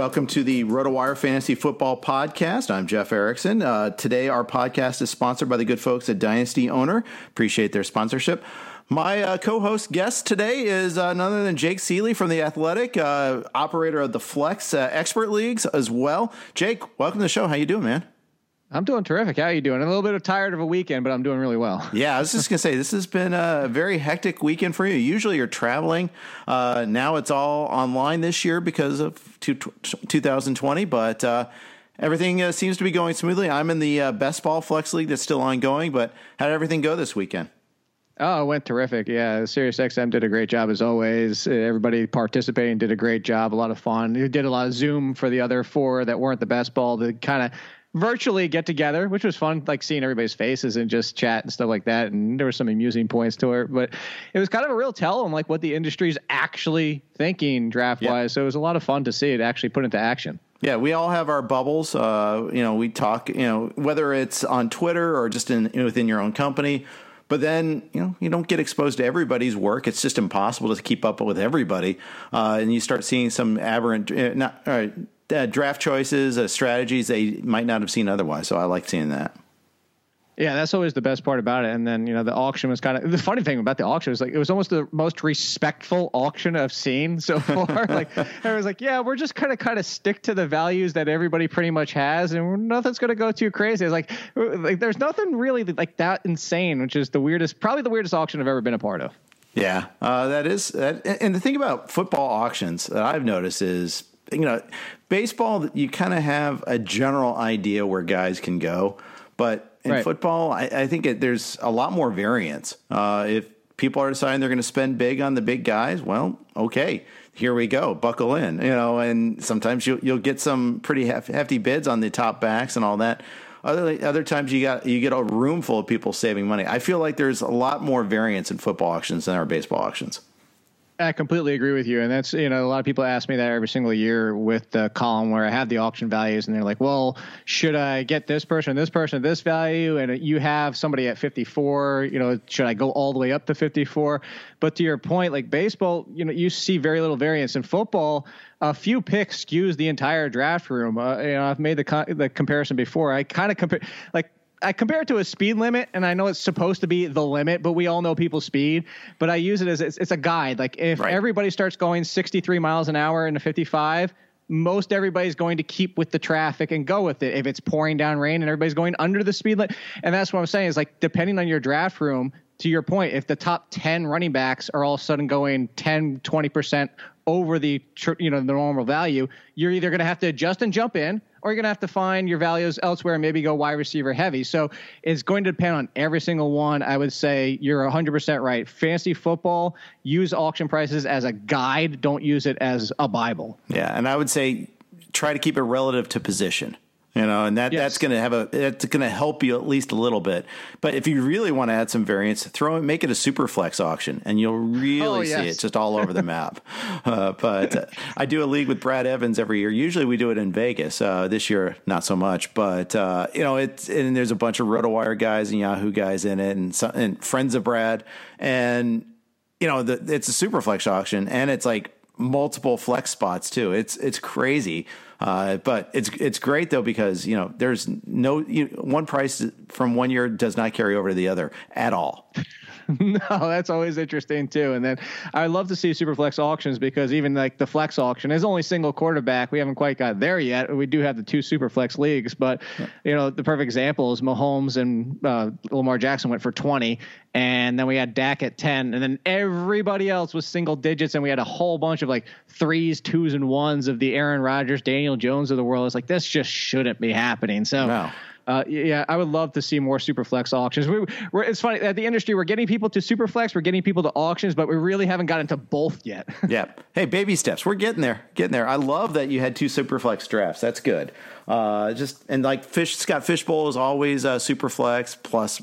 Welcome to the RotoWire Fantasy Football Podcast. I'm Jeff Erickson. Uh, today, our podcast is sponsored by the good folks at Dynasty Owner. Appreciate their sponsorship. My uh, co host guest today is uh, none other than Jake Ciely from The Athletic, uh, operator of the Flex uh, Expert Leagues as well. Jake, welcome to the show. How you doing, man? I'm doing terrific. How are you doing? A little bit of tired of a weekend, but I'm doing really well. Yeah, I was just gonna say this has been a very hectic weekend for you. Usually you're traveling. Uh, now it's all online this year because of two, 2020, but uh, everything uh, seems to be going smoothly. I'm in the uh, best ball flex league that's still ongoing. But how did everything go this weekend? Oh, it went terrific. Yeah, SiriusXM did a great job as always. Everybody participating did a great job. A lot of fun. We did a lot of Zoom for the other four that weren't the best ball to kind of virtually get together, which was fun, like seeing everybody's faces and just chat and stuff like that. And there were some amusing points to it, but it was kind of a real tell on like what the industry's actually thinking draft wise. Yeah. So it was a lot of fun to see it actually put into action. Yeah, we all have our bubbles. Uh, you know, we talk. You know, whether it's on Twitter or just in within your own company. But then you know you don't get exposed to everybody's work. It's just impossible to keep up with everybody, uh, and you start seeing some aberrant, uh, not uh, draft choices, uh, strategies they might not have seen otherwise. So I like seeing that. Yeah, that's always the best part about it. And then you know the auction was kind of the funny thing about the auction was like it was almost the most respectful auction I've seen so far. like I was like, yeah, we're just kind of kind of stick to the values that everybody pretty much has, and nothing's going to go too crazy. It's like like there's nothing really like that insane, which is the weirdest, probably the weirdest auction I've ever been a part of. Yeah, uh, that is. That, and the thing about football auctions that I've noticed is you know, baseball, you kind of have a general idea where guys can go, but in right. football, I, I think it, there's a lot more variance. Uh, if people are deciding they're going to spend big on the big guys, well, okay, here we go, buckle in, you know. And sometimes you'll you'll get some pretty hefty bids on the top backs and all that. Other other times you got you get a room full of people saving money. I feel like there's a lot more variance in football auctions than our baseball auctions. I completely agree with you, and that's you know a lot of people ask me that every single year with the column where I have the auction values, and they're like, "Well, should I get this person, this person, this value?" And you have somebody at 54. You know, should I go all the way up to 54? But to your point, like baseball, you know, you see very little variance in football. A few picks skews the entire draft room. Uh, you know, I've made the the comparison before. I kind of compare like I compare it to a speed limit, and I know it's supposed to be the limit, but we all know people's speed. But I use it as it's, it's a guide. Like if right. everybody starts going 63 miles an hour in a 55, most everybody's going to keep with the traffic and go with it. If it's pouring down rain and everybody's going under the speed limit, and that's what I'm saying is like depending on your draft room. To your point, if the top 10 running backs are all of a sudden going 10, 20% over the you know the normal value, you're either going to have to adjust and jump in, or you're going to have to find your values elsewhere and maybe go wide receiver heavy. So it's going to depend on every single one. I would say you're 100% right. Fantasy football, use auction prices as a guide, don't use it as a Bible. Yeah. And I would say try to keep it relative to position you know, and that yes. that's going to have a that's going to help you at least a little bit. But if you really want to add some variance, throw it, make it a super flex auction, and you'll really oh, yes. see it just all over the map. uh, but uh, I do a league with Brad Evans every year. Usually we do it in Vegas. Uh, this year, not so much, but uh, you know, it's and there's a bunch of RotoWire guys and Yahoo guys in it, and, some, and friends of Brad, and you know, the, it's a super flex auction, and it's like multiple flex spots too. It's it's crazy. Uh, but it's it's great though because you know there's no you one price from one year does not carry over to the other at all. no, that's always interesting too. And then I love to see Superflex auctions because even like the flex auction is only single quarterback. We haven't quite got there yet. We do have the two Superflex leagues, but yeah. you know the perfect example is Mahomes and uh, Lamar Jackson went for twenty, and then we had Dak at ten, and then everybody else was single digits, and we had a whole bunch of like threes, twos, and ones of the Aaron Rodgers, Daniel Jones of the world. It's like this just shouldn't be happening. So. No. Uh, yeah, I would love to see more superflex auctions. We, are it's funny at the industry we're getting people to superflex, we're getting people to auctions, but we really haven't gotten to both yet. yeah. Hey, baby steps. We're getting there. Getting there. I love that you had two superflex drafts. That's good. Uh, just and like fish Scott Fishbowl is always uh, superflex plus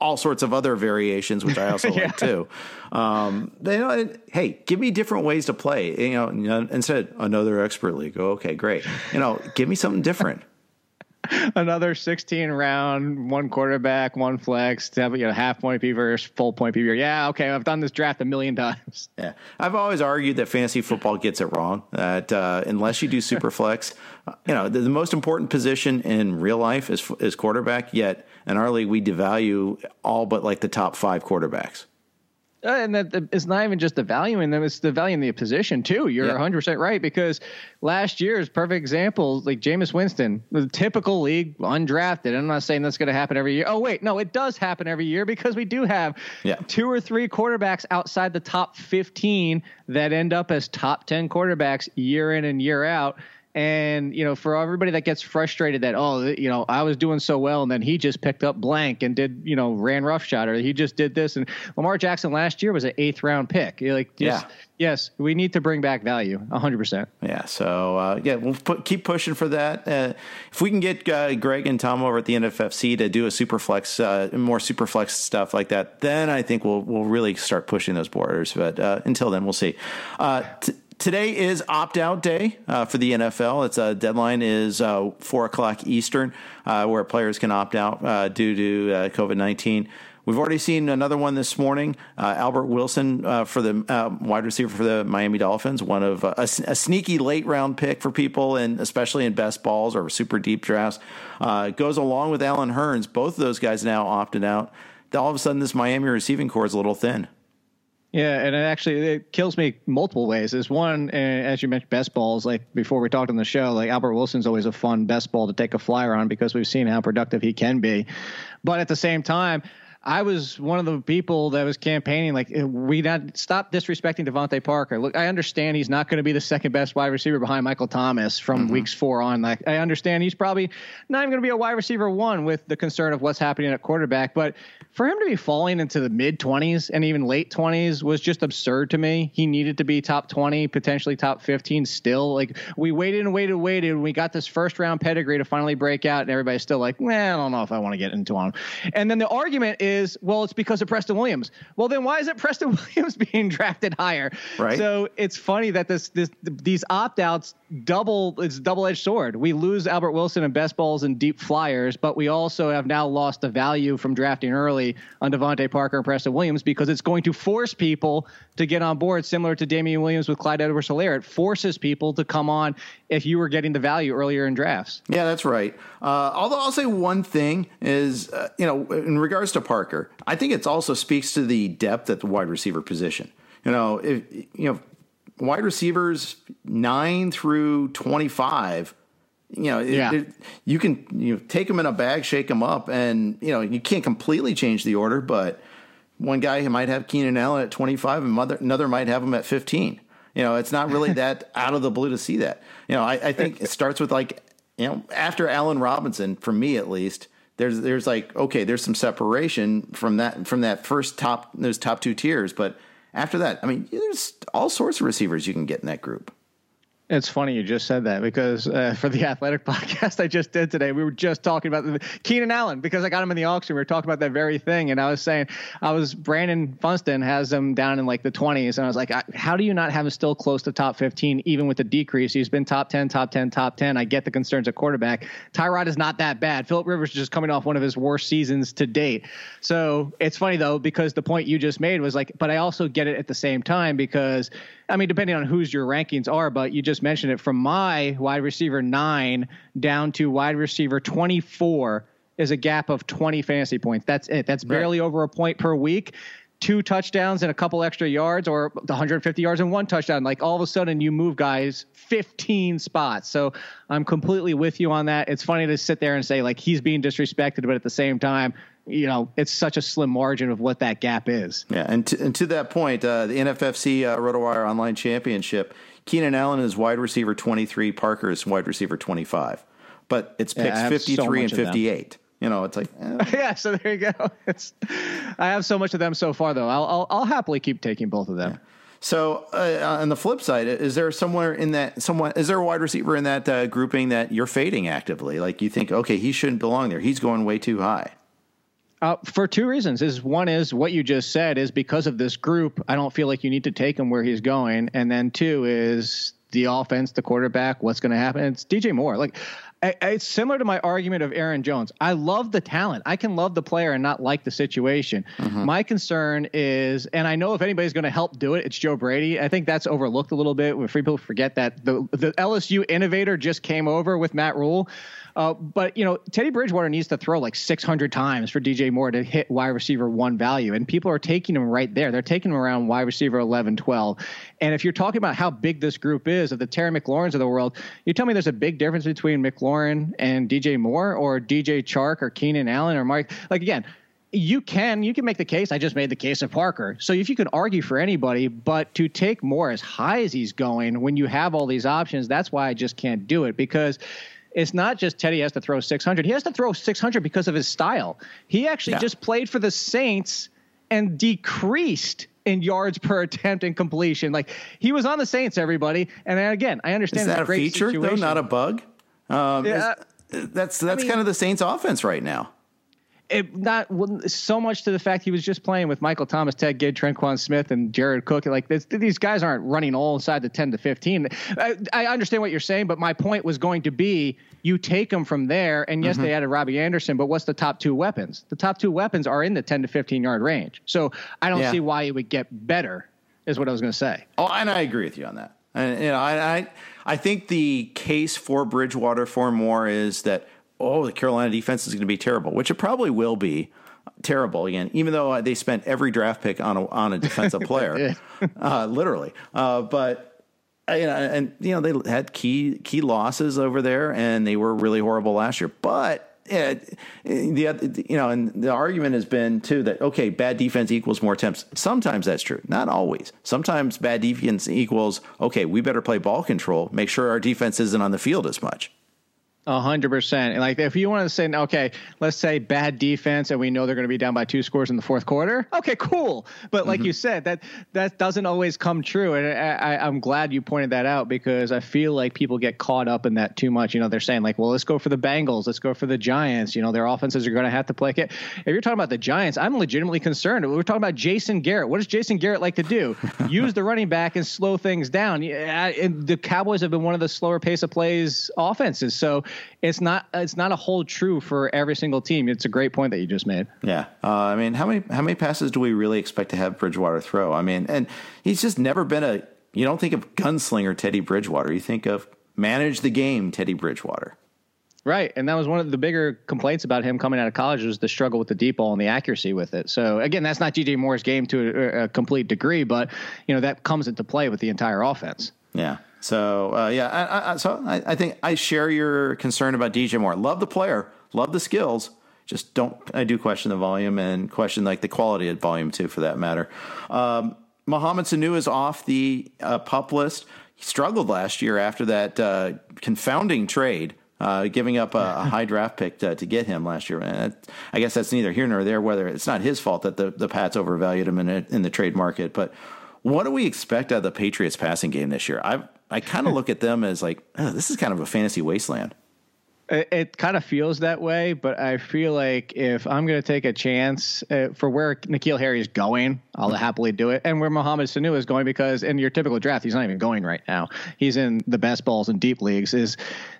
all sorts of other variations, which I also yeah. like too. Um, they, you know, hey, give me different ways to play. You know, you know, instead another expert league. Oh, okay, great. You know, give me something different. another 16 round, one quarterback, one flex, to have, you know, half point P versus full point P. Yeah, okay, I've done this draft a million times. Yeah, I've always argued that fantasy football gets it wrong. That uh, unless you do super flex, uh, you know, the, the, most important position in real life is is quarterback. Yet in our league, we devalue all but like the top five quarterbacks. Uh, and that it's not even just the value in them; it's the value in the position too. You're 100 percent right because last year's perfect example, like Jameis Winston, the typical league undrafted. I'm not saying that's going to happen every year. Oh wait, no, it does happen every year because we do have yeah. two or three quarterbacks outside the top 15 that end up as top 10 quarterbacks year in and year out. And you know, for everybody that gets frustrated that oh, you know, I was doing so well, and then he just picked up blank and did you know ran roughshod, or he just did this. And Lamar Jackson last year was an eighth round pick. You're like, just, yeah, yes, we need to bring back value, hundred percent. Yeah. So uh, yeah, we'll put, keep pushing for that. Uh, if we can get uh, Greg and Tom over at the NFFC to do a super flex, uh, more super flex stuff like that, then I think we'll we'll really start pushing those borders. But uh, until then, we'll see. Uh, t- today is opt out day uh, for the NFL. Its uh, deadline is uh, four o'clock Eastern, uh, where players can opt out uh, due to uh, COVID nineteen. We've already seen another one this morning. Albert Wilson for the wide receiver for the Miami Dolphins, one of a, a, sneaky late round pick for people, and especially in best balls or super deep drafts, goes along with Allen Hurns. Both of those guys now opted out. All of a sudden, this Miami receiving corps is a little thin. Yeah, and it actually it kills me multiple ways. Is one, as you mentioned, best balls. Like before we talked on the show, like Albert Wilson's always a fun best ball to take a flyer on because we've seen how productive he can be. But at the same time, I was one of the people that was campaigning like we not stop disrespecting DeVante Parker. Look, I understand he's not going to be the second best wide receiver behind Michael Thomas from mm-hmm. weeks four on. Like I understand he's probably not even going to be a wide receiver one with the concern of what's happening at quarterback. But for him to be falling into the mid twenties and even late twenties was just absurd to me. He needed to be top twenty, potentially top fifteen. Still, like we waited and waited and waited. And we got this first round pedigree to finally break out, and everybody's still like, well, I don't know if I want to get into him. And then the argument is well, it's because of Preston Williams. Well, then why isn't Preston Williams being drafted higher? Right. So it's funny that this this these opt outs double it's double edged sword. We lose Albert Wilson and best balls and deep flyers, but we also have now lost the value from drafting early on DeVante Parker and Preston Williams because it's going to force people to get on board, similar to Damien Williams with Clyde Edwards Helaire. It forces people to come on if you were getting the value earlier in drafts. Yeah, that's right. Uh, although I'll say one thing is, uh, you know, in regards to Parker, I think it also speaks to the depth at the wide receiver position. You know, if you know wide receivers nine through twenty five. You know, yeah. it, it, you can you know, take them in a bag, shake them up, and you know you can't completely change the order, but one guy might have Keenan Allen at 25 and mother, another might have him at 15. You know, it's not really that out of the blue to see that. You know, I, I think it starts with like, you know, after Allen Robinson, for me at least, there's there's like okay, there's some separation from that from that first top those top two tiers, but after that, I mean, there's all sorts of receivers you can get in that group. It's funny you just said that because uh, for the athletic podcast I just did today, we were just talking about the, Keenan Allen because I got him in the auction. We were talking about that very thing, and I was saying I was Brandon Funston has him down in like the 20s, and I was like, how do you not have him still close to top 15 even with the decrease? He's been top 10, top 10, top 10. I get the concerns at quarterback. Tyrod is not that bad. Philip Rivers is just coming off one of his worst seasons to date. So it's funny though because the point you just made was like, but I also get it at the same time because I mean, depending on whose your rankings are, but you just mentioned it from my wide receiver nine down to wide receiver 24 is a gap of 20 fantasy points. That's it. That's barely right. over a point per week. Two touchdowns and a couple extra yards, or 150 yards and one touchdown. Like all of a sudden, you move guys 15 spots. So I'm completely with you on that. It's funny to sit there and say like he's being disrespected, but at the same time, you know, it's such a slim margin of what that gap is. Yeah, and to, and to that point, uh, the NFFC uh, RotoWire Online Championship, Keenan Allen is wide receiver 23, Parker is wide receiver 25. But it's picks yeah, 53 so and 58. You know, it's like eh. yeah. So there you go. It's I have so much of them so far, though. I'll I'll, I'll happily keep taking both of them. Yeah. So uh, on the flip side, is there somewhere in that someone is there a wide receiver in that uh, grouping that you're fading actively? Like you think, okay, he shouldn't belong there. He's going way too high. Uh, for two reasons. Is one is what you just said is because of this group. I don't feel like you need to take him where he's going, and then two is the offense, the quarterback. What's going to happen? It's DJ Moore. Like I, it's similar to my argument of Aaron Jones. I love the talent. I can love the player and not like the situation. Mm-hmm. My concern is, and I know if anybody's going to help do it, it's Joe Brady. I think that's overlooked a little bit. When free people forget that the the LSU innovator just came over with Matt Rhule. Uh, but you know, Teddy Bridgewater needs to throw like 600 times for DJ Moore to hit wide receiver one value, and people are taking him right there. They're taking him around wide receiver 11, 12. And if you're talking about how big this group is of the Terry McLaurins of the world, you tell me there's a big difference between McLaurin and DJ Moore, or DJ Chark, or Keenan Allen, or Mike. Like again, you can you can make the case. I just made the case of Parker. So if you can argue for anybody, but to take Moore as high as he's going when you have all these options, that's why I just can't do it because it's not just Teddy has to throw 600. He has to throw 600 because of his style. He actually yeah. just played for the Saints and decreased in yards per attempt and completion. Like he was on the Saints, everybody. And again, I understand is that a, feature situation. though, not a bug. Um, yeah, that's that's I mean, kind of the Saints' offense right now it not so much to the fact he was just playing with Michael Thomas, Ted Ginn, Tre'Quan Smith, and Jared Cook. Like this, these guys aren't running all inside the ten to fifteen. I, I, understand what you're saying, but my point was going to be you take them from there. And yes, mm-hmm. they added Robbie Anderson, but what's the top two weapons? The top two weapons are in the ten to fifteen yard range. So I don't yeah. see why it would get better. Is what I was going to say. Oh, and I agree with you on that. And you know, I, I I think the case for Bridgewater for Moore is that oh, the Carolina defense is going to be terrible, which it probably will be terrible again, even though they spent every draft pick on a, on a defensive player, uh, literally. Uh, but uh, you know, and you know they had key key losses over there, and they were really horrible last year. But yeah, the you know, and the argument has been too that okay, bad defense equals more attempts. Sometimes that's true, not always. Sometimes bad defense equals okay, we better play ball control, make sure our defense isn't on the field as much. A hundred percent. Like if you want to say, okay, let's say bad defense, and we know they're going to be down by two scores in the fourth quarter. Okay, cool. But like mm-hmm. you said, that that doesn't always come true, and I, I, am glad you pointed that out because I feel like people get caught up in that too much. You know, they're saying like, well, let's go for the Bengals, let's go for the Giants. You know, their offenses are going to have to play. It. If you're talking about the Giants, I'm legitimately concerned. We're talking about Jason Garrett. What does Jason Garrett like to do? Use the running back and slow things down. Yeah, the Cowboys have been one of the slower pace of plays offenses, so it's not it's not a hold true for every single team. It's a great point that you just made. Yeah, uh, I mean, how many how many passes do we really expect to have Bridgewater throw? I mean, and he's just never been a. You don't think of gunslinger Teddy Bridgewater. You think of manage the game Teddy Bridgewater. Right, and that was one of the bigger complaints about him coming out of college was the struggle with the deep ball and the accuracy with it. So again, that's not DJ Moore's game to a, a complete degree, but you know that comes into play with the entire offense. Yeah. So uh, yeah, I, I, so I, I, think I share your concern about DJ Moore. Love the player, love the skills. Just don't. I do question the volume and question like the quality of volume too, for that matter. Um, Mohamed Sanu is off the uh, pup list. He struggled last year after that uh, confounding trade. Uh, giving up a, a, high draft pick to, to, get him last year. And I guess that's neither here nor there. Whether it's not his fault that the, the Pats overvalued him in, a, in the trade market, but what do we expect out of the Patriots passing game this year? I I kind of look at them as like oh, this is kind of a fantasy wasteland. It, it, kind of feels that way, but I feel like if I'm going to take a chance uh, for where N'Keal Harry is going, I'll happily do it. And where Mohamed Sanu is going, because in your typical draft, he's not even going right now. He's in the best balls and deep leagues. Is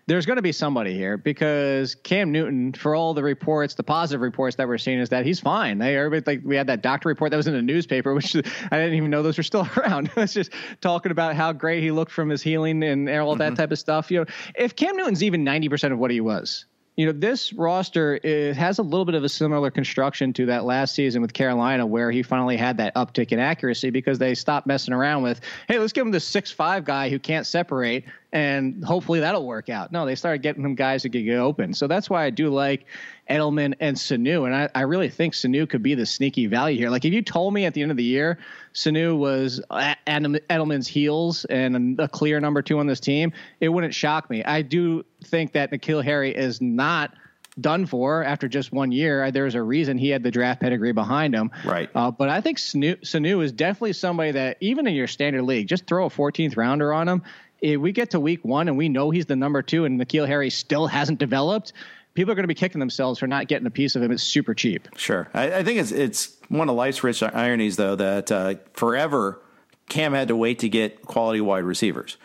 there's going to be somebody here because Cam Newton, for all the reports, the positive reports that we're seeing, is that he's fine. They everybody like we had that doctor report that was in the newspaper, which I didn't even know those were still around. it's just talking about how great he looked from his healing and all that mm-hmm. type of stuff. You know, if Cam Newton's even ninety percent of what he was, you know, this roster has a little bit of a similar construction to that last season with Carolina, where he finally had that uptick in accuracy because they stopped messing around with, hey, let's give him the six five guy who can't separate, and hopefully that'll work out. No, they started getting them guys who could get open. So that's why I do like Edelman and Sanu, and I, I really think Sanu could be the sneaky value here. Like if you told me at the end of the year Sanu was at Edelman's heels and a clear number two on this team, it wouldn't shock me. I do think that N'Keal Harry is not done for after just one year. There's a reason he had the draft pedigree behind him. Right. Uh, but I think Sanu, Sanu is definitely somebody that even in your standard league, just throw a 14th rounder on him. If we get to week one and we know he's the number two and N'Keal Harry still hasn't developed, people are going to be kicking themselves for not getting a piece of him. It's super cheap. Sure. I, I think it's, it's one of life's rich ironies, though, that uh, forever Cam had to wait to get quality wide receivers.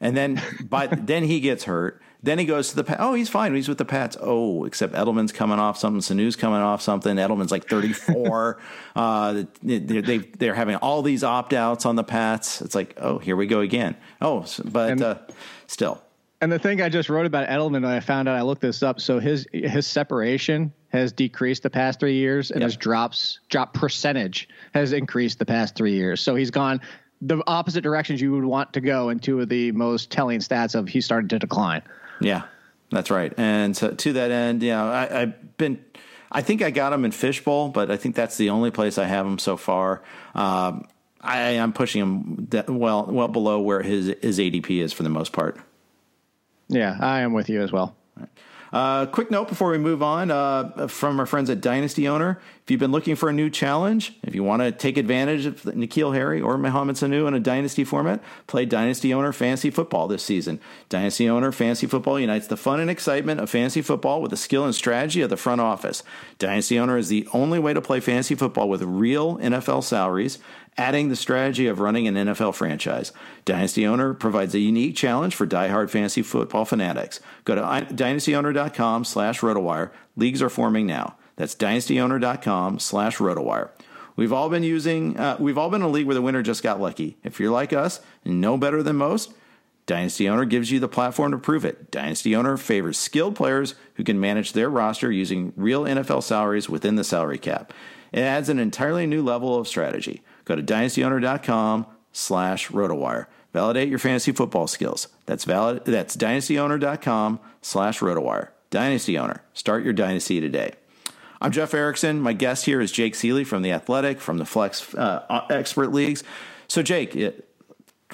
And then, but then he gets hurt. Then he goes to the Oh, he's fine. He's with the Pats. Oh, except Edelman's coming off something. Sanu's coming off something. Edelman's like 34. uh, they, they, they're having all these opt outs on the Pats. It's like, oh, here we go again. Oh, but uh, still. And the thing I just wrote about Edelman, I found out I looked this up. So his his separation has decreased the past three years, and yep. his drops drop percentage has increased the past three years. So he's gone the opposite directions you would want to go, and two of the most telling stats of he started to decline. Yeah, that's right. And so to that end, you know, I, have been. I think I got him in Fishbowl, but I think that's the only place I have him so far. Um, I am pushing him well, well below where his his ADP is for the most part. Yeah, I am with you as well. Uh, quick note before we move on uh, from our friends at Dynasty Owner. If you've been looking for a new challenge, if you want to take advantage of N'Keal Harry or Mohamed Sanu in a Dynasty format, play Dynasty Owner Fantasy Football this season. Dynasty Owner Fantasy Football unites the fun and excitement of fantasy football with the skill and strategy of the front office. Dynasty Owner is the only way to play fantasy football with real NFL salaries adding the strategy of running an NFL franchise. Dynasty Owner provides a unique challenge for die-hard fantasy football fanatics. Go to dynastyowner.com slash rotowire. Leagues are forming now. That's dynastyowner.com slash rotowire. We've all been using, uh, we've all been in a league where the winner just got lucky. If you're like us, no better than most, Dynasty Owner gives you the platform to prove it. Dynasty Owner favors skilled players who can manage their roster using real NFL salaries within the salary cap. It adds an entirely new level of strategy. Go to dynastyowner.com slash rotowire. Validate your fantasy football skills. That's valid. That's dynastyowner.com slash rotowire. Dynasty Owner. Start your dynasty today. I'm Jeff Erickson. My guest here is Jake Ciely from The Athletic, from the Flex uh, uh Expert Leagues. So, Jake, it,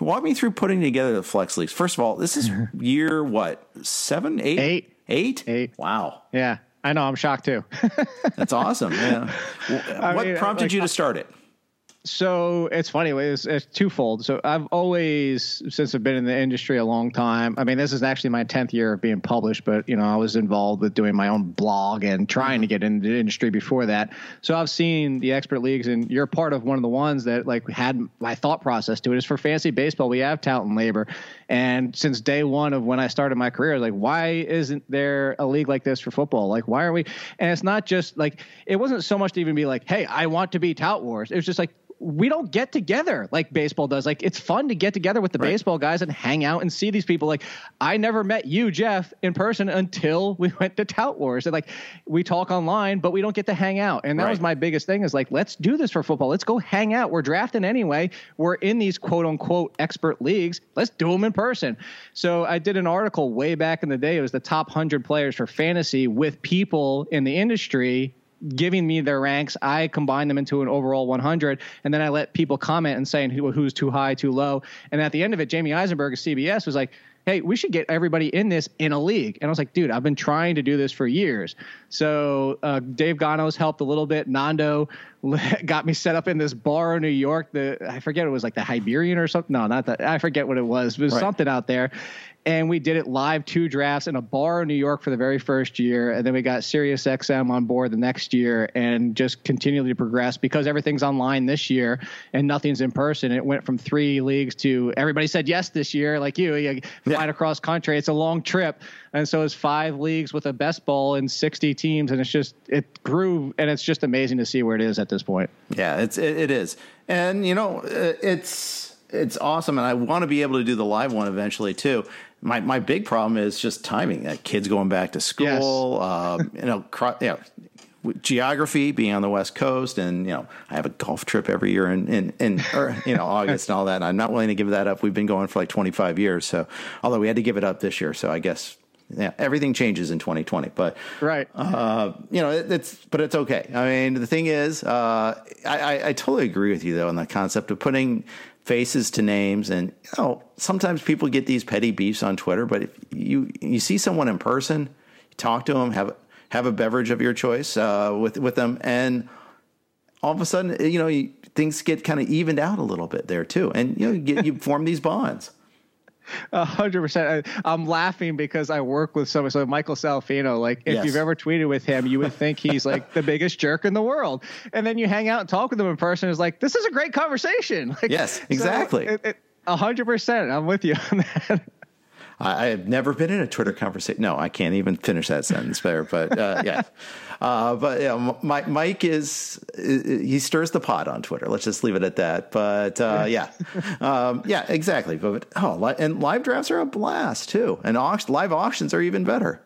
walk me through putting together the Flex Leagues. First of all, this is year what? Seven, eight? Eight. Eight? Eight. Wow. Yeah. I know. I'm shocked too. That's awesome. Yeah. what mean, prompted like, you to uh, start it? So it's funny. It's, it's, twofold. So I've always, since I've been in the industry a long time. I mean, this is actually my tenth year of being published, but you know, I was involved with doing my own blog and trying to get into the industry before that. So I've seen the expert leagues, and you're part of one of the ones that like had my thought process to it. Is for fantasy baseball, we have talent and labor, and since day one of when I started my career, I was like, why isn't there a league like this for football? Like, why are we? And it's not just like it wasn't so much to even be like, hey, I want to be tout wars. It was just like we don't get together like baseball does. Like it's fun to get together with the right. baseball guys and hang out and see these people. Like I never met you, Jeff, in person until we went to Tout Wars. And like we talk online, but we don't get to hang out. And that right. was my biggest thing is like, let's do this for football. Let's go hang out. We're drafting anyway. We're in these quote unquote expert leagues. Let's do them in person. So I did an article way back in the day. It was the top hundred players for fantasy with people in the industry giving me their ranks. I combine them into an overall 100, and then I let people comment and saying who, who's too high, too low. And at the end of it, Jamie Eisenberg of CBS was like, "Hey, we should get everybody in this in a league." And I was like, "Dude, I've been trying to do this for years." So uh, Dave Gonos helped a little bit. Nando got me set up in this bar in New York. The I forget it was like the Hibernian or something. No, not that. I forget what it was. It was right. something out there and we did it live two drafts in a bar in New York for the very first year, and then we got Sirius XM on board the next year, and just continually progress because everything's online this year and nothing's in person. It went from three leagues to everybody said yes this year, like you, you flying yeah. across country. It's a long trip, and so it's five leagues with a best ball and sixty teams, and it's just it grew, and it's just amazing to see where it is at this point. Yeah, it's it, it is, and you know it's it's awesome, and I want to be able to do the live one eventually too my my big problem is just timing. That kids going back to school, yes. uh, you know, cro- know, geography, being on the West Coast, and you know, I have a golf trip every year in in, in or, you know August and all that. And I'm not willing to give that up. We've been going for like 25 years, so although we had to give it up this year, so I guess yeah, everything changes in 2020. But right, uh, you know, it, it's but it's okay. I mean, the thing is, uh, I, I, I totally agree with you though on the concept of putting faces to names. And you know, sometimes people get these petty beefs on Twitter, but if you you see someone in person, talk to them, have have a beverage of your choice uh, with with them, and all of a sudden, you know, you, things get kind of evened out a little bit there too, and you know, you, get, you form these bonds. A hundred percent. I'm laughing because I work with someone. So Michael Salfino, like if yes. you've ever tweeted with him, you would think he's like the biggest jerk in the world, and then you hang out and talk with him in person. Is like this is a great conversation. Like, yes, exactly. A hundred percent. I'm with you on that. I, have never been in a Twitter conversation. No, I can't even finish that sentence there. But uh, yeah, uh, but yeah, Mike, Mike is he stirs the pot on Twitter. Let's just leave it at that. But uh, yeah, um, yeah, exactly. But oh, and live drafts are a blast too, and auction, live auctions are even better.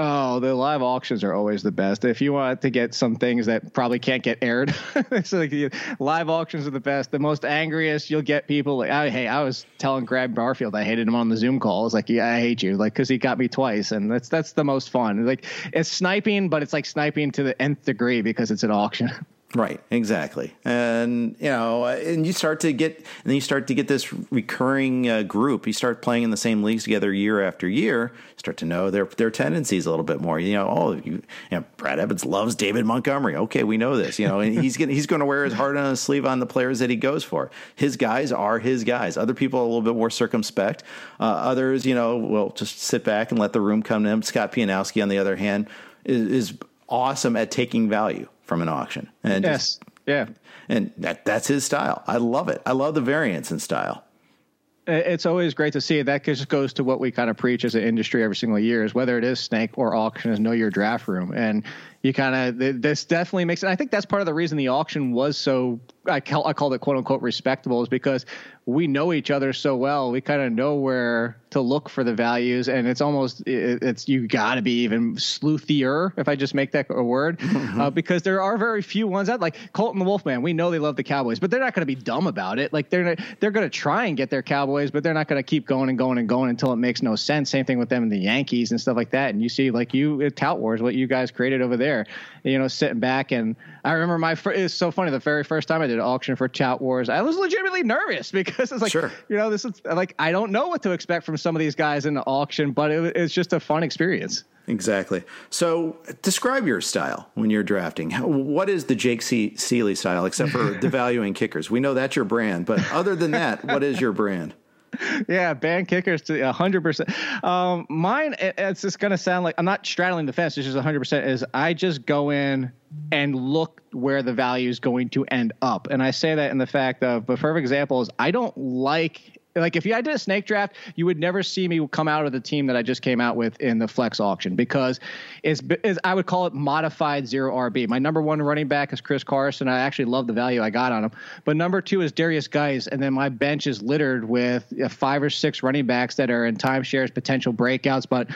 Oh, the live auctions are always the best. If you want to get some things that probably can't get aired, so like live auctions are the best. The most angriest, you'll get people like, oh, "Hey, I was telling Greg Barfield I hated him on the Zoom call. It's like, yeah, I hate you, like because he got me twice, and that's that's the most fun. Like it's sniping, but it's like sniping to the nth degree because it's an auction. Right, exactly, and you know, and you start to get, and you start to get this recurring uh, group. You start playing in the same leagues together year after year. Start to know their their tendencies a little bit more. You know, oh, you, you know, Brad Evans loves David Montgomery. Okay, we know this. You know, and he's gonna he's going to wear his heart on his sleeve on the players that he goes for. His guys are his guys. Other people are a little bit more circumspect. Uh, others, you know, will just sit back and let the room come to him. Scott Pianowski, on the other hand, is, is awesome at taking value from an auction. And yes, just, yeah, and that that's his style. I love it. I love the variance in style. It's always great to see. That just goes to what we kind of preach as an industry every single year is whether it is snake or auction is know your draft room. And you kind of this definitely makes it. I think that's part of the reason the auction was so I, call, I called it quote unquote respectable is because we know each other so well. We kind of know where to look for the values, and it's almost it, it's you got to be even sleuthier if I just make that a word, mm-hmm. uh, because there are very few ones that like Colton the Wolfman. We know they love the Cowboys, but they're not going to be dumb about it. Like they're they're going to try and get their Cowboys, but they're not going to keep going and going and going until it makes no sense. Same thing with them and the Yankees and stuff like that. And you see like you Tout Wars, what you guys created over there there, you know, sitting back. And I remember my, fr- it's so funny. The very first time I did an auction for Tout Wars, I was legitimately nervous because it's like, sure. you know, this is like, I don't know what to expect from some of these guys in the auction, but it, it's just a fun experience. Exactly. So, describe your style when you're drafting. What is the Jake C- Ciely style, except for devaluing kickers? We know that's your brand, but other than that, what is your brand? yeah, ban kickers to hundred um, percent. Mine, it, it's just gonna sound like I'm not straddling the fence. It's just hundred percent. Is I just go in and look where the value is going to end up, and I say that in the fact of the perfect example is I don't like like if I did a snake draft, you would never see me come out of the team that I just came out with in the flex auction because it's, it's I would call it modified zero RB. My number one running back is Chris Carson. I actually love the value I got on him. But number two is Derrius Guice, and then my bench is littered with uh, five or six running backs that are in timeshares, potential breakouts, but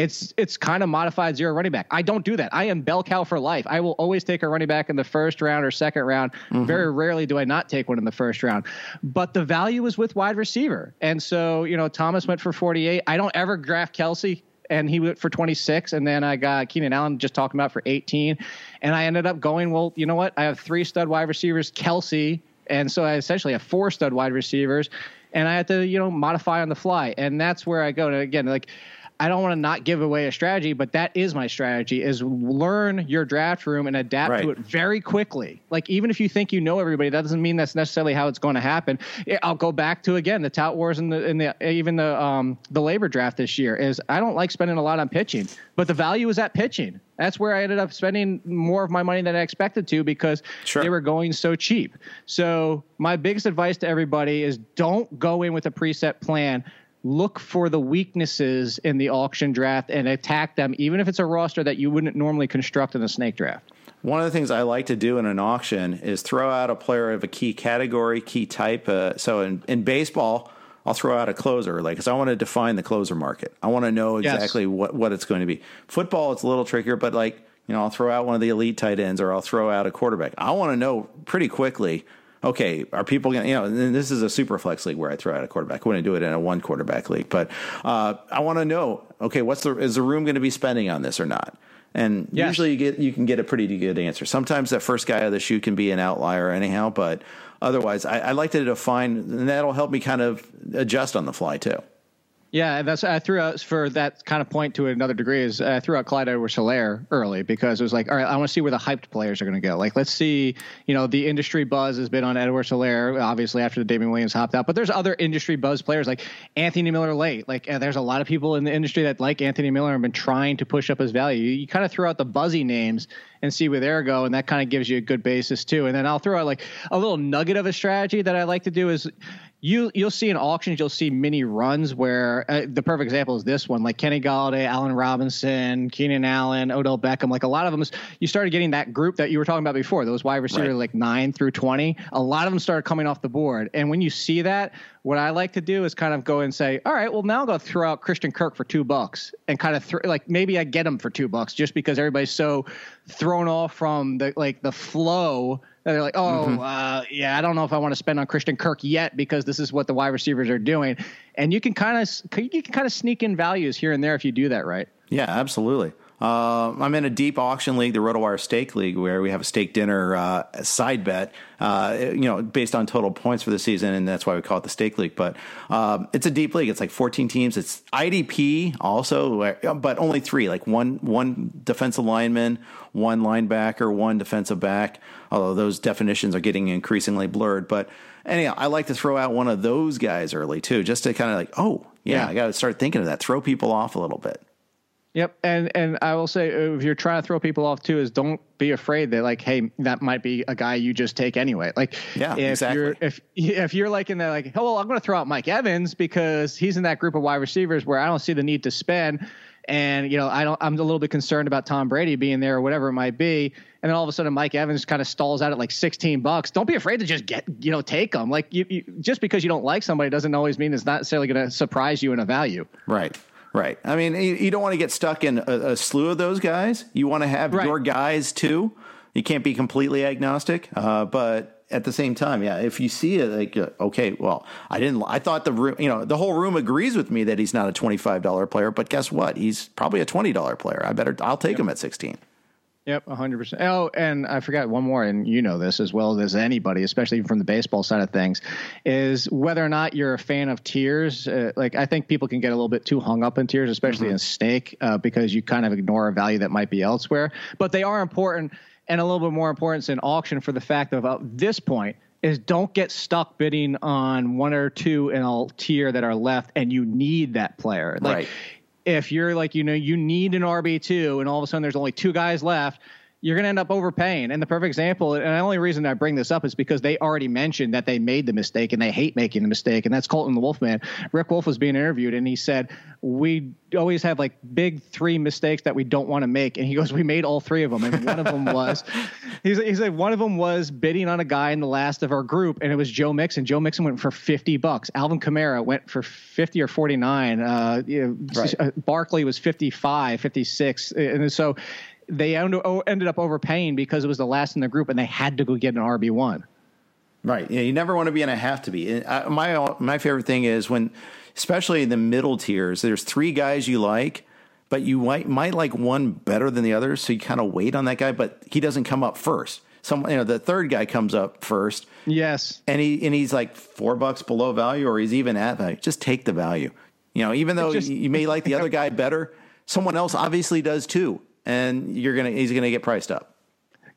it's it's kind of modified zero running back. I don't do that. I am bell cow for life. I will always take a running back in the first round or second round. Mm-hmm. Very rarely do I not take one in the first round. But the value is with wide receiver. And so, you know, Thomas went for 48. I don't ever draft Kelce. and he went for 26 and then i got keenan allen just talking about for 18 and i ended up going well you know what i have three stud wide receivers Kelce, and so i essentially have four stud wide receivers and i had to you know modify on the fly and that's where i go and again like I don't want to not give away a strategy, but that is my strategy is learn your draft room and adapt right. to it very quickly. Like even if you think you know everybody, that doesn't mean that's necessarily how it's going to happen. I'll go back to again the tout wars and the, and the even the um the LABR draft this year is I don't like spending a lot on pitching, but the value is at pitching. That's where I ended up spending more of my money than I expected to because sure. they were going so cheap. So my biggest advice to everybody is don't go in with a preset plan look for the weaknesses in the auction draft and attack them, even if it's a roster that you wouldn't normally construct in a snake draft. One of the things I like to do in an auction is throw out a player of a key category, key type. Uh, so in, in baseball, I'll throw out a closer, like, because I want to define the closer market. I want to know exactly yes. what, what it's going to be. Football, it's a little trickier, but like, you know, I'll throw out one of the elite tight ends or I'll throw out a quarterback. I want to know pretty quickly okay, are people going to, you know, and this is a super flex league where I throw out a quarterback. I wouldn't do it in a one quarterback league, but uh, I want to know, okay, what's the, is the room going to be spending on this or not? And yes. usually you get, you can get a pretty good answer. Sometimes that first guy out of the shoe can be an outlier anyhow, but otherwise I, I like to define, and that'll help me kind of adjust on the fly too. Yeah, that's I threw out for that kind of point to another degree is I threw out Clyde Edwards-Helaire early because it was like, all right, I want to see where the hyped players are going to go. Like, let's see, you know, the industry buzz has been on Edwards-Helaire, obviously after the Damien Williams hopped out, but there's other industry buzz players like Anthony Miller late. Like, there's a lot of people in the industry that like Anthony Miller and been trying to push up his value. You, you kind of throw out the buzzy names and see where they go, and that kind of gives you a good basis too. And then I'll throw out like a little nugget of a strategy that I like to do is you you'll see in auctions you'll see mini runs where uh, the perfect example is this one like Kenny Golladay, Allen Robinson, Keenan Allen, Odell Beckham like a lot of them you started getting that group that you were talking about before those wide receivers right. like 9 through 20 a lot of them started coming off the board and when you see that what I like to do is kind of go and say all right well now I'll go throw out Christian Kirk for 2 bucks and kind of th- like maybe I get him for 2 bucks just because everybody's so thrown off from the like the flow they're like, oh, mm-hmm. uh, yeah, I don't know if I want to spend on Christian Kirk yet because this is what the wide receivers are doing, and you can kind of you can kind of sneak in values here and there if you do that right. Yeah, absolutely. Uh, I'm in a deep auction league, the RotoWire Steak League, where we have a steak dinner uh, side bet, uh, you know, based on total points for the season, and that's why we call it the Steak League. But um, it's a deep league; it's like 14 teams. It's IDP also, but only three, like one one defensive lineman, one linebacker, one defensive back. Although those definitions are getting increasingly blurred, but anyhow, I like to throw out one of those guys early too, just to kind of like, oh yeah, yeah. I got to start thinking of that, throw people off a little bit. Yep, and and I will say uh, if you're trying to throw people off too, is don't be afraid that like, hey, that might be a guy you just take anyway. Like, yeah, if exactly. You're, if if you're like in there, like, oh well, I'm going to throw out Mike Evans because he's in that group of wide receivers where I don't see the need to spend, and you know I don't. I'm a little bit concerned about Tom Brady being there or whatever it might be, and then all of a sudden Mike Evans kind of stalls out at like 16 bucks. Don't be afraid to just get you know take them. Like you, you just because you don't like somebody doesn't always mean it's not necessarily going to surprise you in a value. Right. Right. I mean, you, you don't want to get stuck in a, a, slew of those guys. You want to have right. your guys too. You can't be completely agnostic, uh, but at the same time, yeah, if you see it, like, uh, okay, well, I didn't, I thought the room, you know, the whole room agrees with me that he's not a $25 player, but guess what? He's probably a $20 player. I better, I'll take yep. him at 16. Yep, 100%. Oh, and I forgot one more, and you know this as well as anybody, especially from the baseball side of things, is whether or not you're a fan of tiers. Uh, like, I think people can get a little bit too hung up in tiers, especially mm-hmm. in snake, uh, because you kind of ignore a value that might be elsewhere. But they are important, and a little bit more important in auction for the fact of at this point, is don't get stuck bidding on one or two in a tier that are left and you need that player. Like, right if you're like you know you need an RB two and all of a sudden there's only two guys left, you're going to end up overpaying. And the perfect example, and the only reason I bring this up is because they already mentioned that they made the mistake and they hate making the mistake, and that's Colton the Wolfman. Rick Wolf was being interviewed, and he said we always have like big three mistakes that we don't want to make, and he goes, we made all three of them, and one of them was he said, he said one of them was bidding on a guy in the last of our group, and it was Joe Mixon. Joe Mixon went for fifty bucks. Alvin Kamara went for fifty or forty nine. Uh, you know, right. Barkley was 55, 56. and so they ended up overpaying because it was the last in the group and they had to go get an RB one. Right. Yeah, you never want to be in a have to be. my my favorite thing is when, especially in the middle tiers, there's three guys you like, but you might might like one better than the others, so you kind of wait on that guy, but he doesn't come up first. Some you know the third guy comes up first. Yes. And he and he's like four bucks below value, or he's even at value. Just take the value. You know, even though just, you may like the other guy better, someone else obviously does too and you're gonna he's gonna get priced up.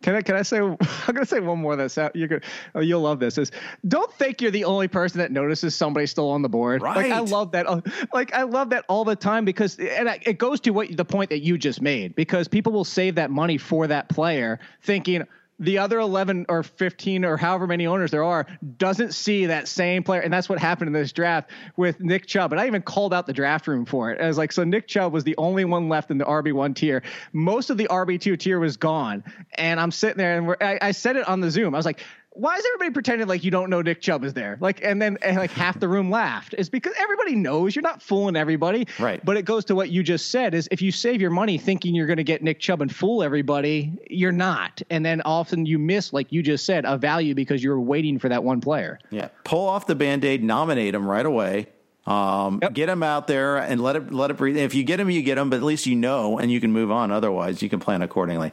Can I can I say I'm gonna say one more that's out. you're gonna oh, you'll love this is don't think you're the only person that notices somebody still on the board. Right. Like I love that. Uh, like I love that all the time because and it goes to what the point that you just made because people will save that money for that player thinking the other 11 or 15 or however many owners there are doesn't see that same player. And that's what happened in this draft with Nick Chubb. And I even called out the draft room for it. I was like, so Nick Chubb was the only one left in the RB1 tier. Most of the RB2 tier was gone. And I'm sitting there and I, I said it on the Zoom. I was like, why is everybody pretending like you don't know Nick Chubb is there? Like, and then and like half the room laughed. Is because everybody knows you're not fooling everybody. Right. But it goes to what you just said: is if you save your money thinking you're going to get Nick Chubb and fool everybody, you're not. And then often you miss, like you just said, a value because you're waiting for that one player. Yeah. Pull off the band aid, nominate him right away. Um, yep. Get them out there and let it let it breathe. If you get them, you get them, but at least you know and you can move on. Otherwise, you can plan accordingly.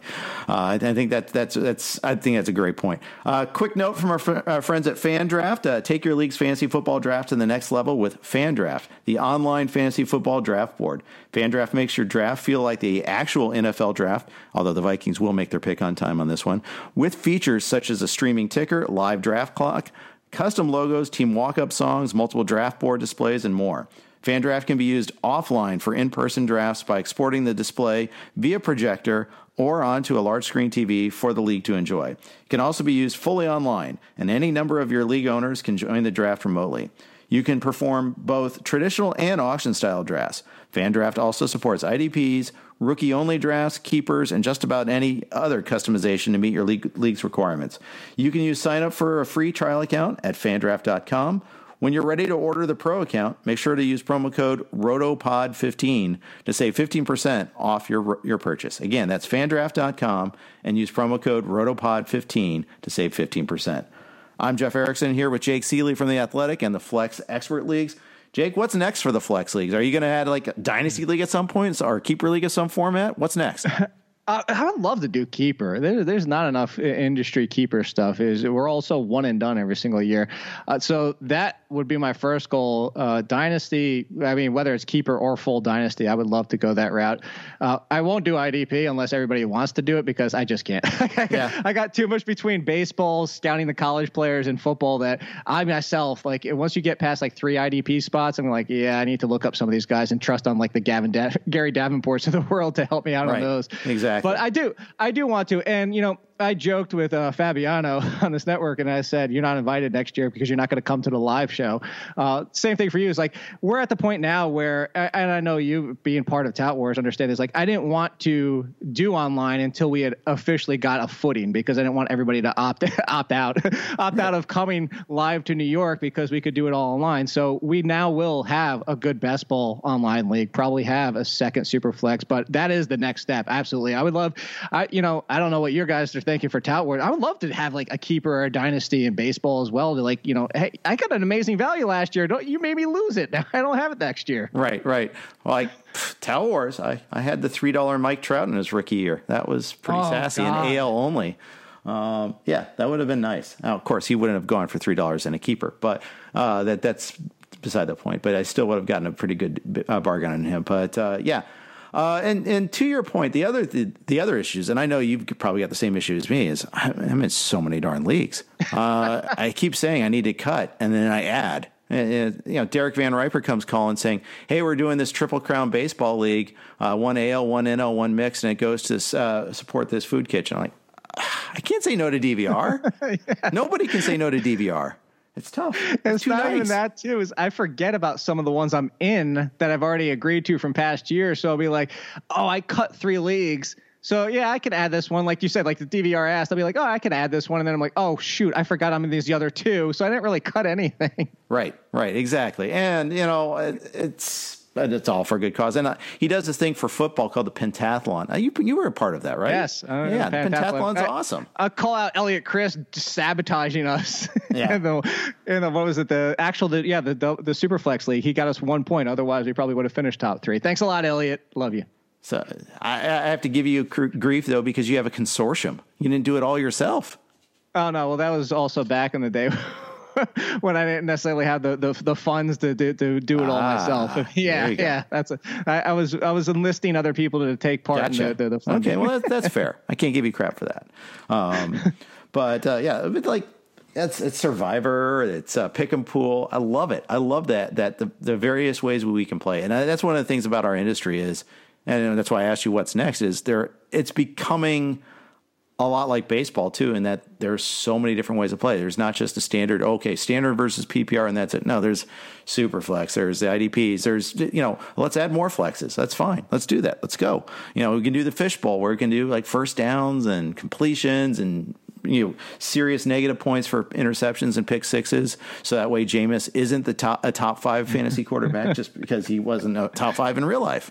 Uh, I, I, think that that's that's I think that's a great point. Uh, quick note from our, fr- our, friends at FanDraft: uh, take your league's fantasy football draft to the next level with FanDraft, the online fantasy football draft board. FanDraft makes your draft feel like the actual NFL draft, although the Vikings will make their pick on time on this one, with features such as a streaming ticker, live draft clock custom logos, team walk up songs, multiple draft board displays, and more. FanDraft can be used offline for in person drafts by exporting the display via projector or onto a large screen TV for the league to enjoy. It can also be used fully online, and any number of your league owners can join the draft remotely. You can perform both traditional and auction style drafts. FanDraft also supports IDPs, rookie only drafts, keepers, and just about any other customization to meet your league, league's requirements. You can use sign up for a free trial account at fandraft.com. When you're ready to order the pro account, make sure to use promo code ROTOPOD15 to save 15% off your, your purchase. Again, that's fandraft.com and use promo code ROTOPOD15 to save 15%. I'm Jeff Erickson here with Jake Ciely from The Athletic and the Flex Expert Leagues. Jake, what's next for the Flex Leagues? Are you going to add like a Dynasty League at some point or Keeper League at some format? What's next? Uh, I would love to do keeper. There, there's not enough industry keeper stuff. Is we're also one and done every single year. Uh, so that would be my first goal. Uh, dynasty. I mean, whether it's keeper or full dynasty, I would love to go that route. Uh, I won't do IDP unless everybody wants to do it because I just can't. yeah. I got too much between baseball, scouting the college players, and football that I myself like. Once you get past like three IDP spots, I'm like, yeah, I need to look up some of these guys and trust on like the Gavin da- Gary Davenports of the world to help me out right. on those. Exactly. But I do, I do want to, and you know, I joked with uh, Fabiano on this network, and I said, "You're not invited next year because you're not going to come to the live show." Uh, same thing for you. Is like we're at the point now where, and I know you being part of Tout Wars understand this. Like I didn't want to do online until we had officially got a footing because I didn't want everybody to opt opt out, opt out of coming live to New York because we could do it all online. So we now will have a good best ball online league. Probably have a second super flex, but that is the next step. Absolutely, I would love. I you know I don't know what your guys are thinking thinking for Tout Wars. I would love to have like a keeper or a dynasty in baseball as well. To like, you know, hey, I got an amazing value last year. Don't you made me lose it? Now I don't have it next year. Right, right. Well, like Tout Wars, I, I had the three dollar Mike Trout in his rookie year. That was pretty oh, sassy God. and AL only. Um, yeah, that would have been nice. Now, of course, he wouldn't have gone for three dollars in a keeper, but uh, that that's beside the point. But I still would have gotten a pretty good uh, bargain on him. But uh, yeah, uh, and and to your point, the other the, the, other issues, and I know you've probably got the same issue as me. Is I'm in so many darn leagues. Uh, I keep saying I need to cut, and then I add. And, you know, Derek Van Riper comes calling saying, "Hey, we're doing this Triple Crown Baseball League, uh, one AL, one NL, one mix, and it goes to uh, support this food kitchen." I'm like, I can't say no to DVR. yeah. Nobody can say no to DVR. It's tough. It's, it's not nice. even that too. Is I forget about some of the ones I'm in that I've already agreed to from past years. So I'll be like, oh, I cut three leagues. So yeah, I can add this one, like you said, like the DVR asked. I'll be like, oh, I can add this one, and then I'm like, oh shoot, I forgot I'm in these other two, so I didn't really cut anything. Right, right, exactly, and you know, it, it's it's all for a good cause. And uh, he does this thing for football called the pentathlon. Uh, you you were a part of that, right? Yes. Uh, yeah, pentathlon. pentathlon's I, awesome. I call out Elliot Chris sabotaging us. Yeah. in, the, in the, what was it? The actual, the, yeah, the, the the Superflex League. He got us one point. Otherwise, we probably would have finished top three. Thanks a lot, Elliot. Love you. So I, I have to give you grief though because you have a consortium. You didn't do it all yourself. Oh no! Well, that was also back in the day when I didn't necessarily have the, the, the funds to do, to do it all ah, myself. yeah, yeah. That's a, I, I was I was enlisting other people to take part gotcha. in the, the, the Okay, well that's, that's fair. I can't give you crap for that. Um, but uh, yeah, but like it's it's Survivor, it's uh, pick and pool. I love it. I love that that the, the various ways we can play, and that's one of the things about our industry is, and that's why I asked you what's next. Is there? It's becoming a lot like baseball too, in that there's so many different ways to play. There's not just a standard, okay, standard versus PPR, and that's it. No, there's super flex, there's the IDPs, there's you know, let's add more flexes. That's fine. Let's do that. Let's go. You know, we can do the fishbowl where we can do like first downs and completions and you know serious negative points for interceptions and pick sixes. So that way, Jameis isn't the top a top five fantasy quarterback just because he wasn't a top five in real life.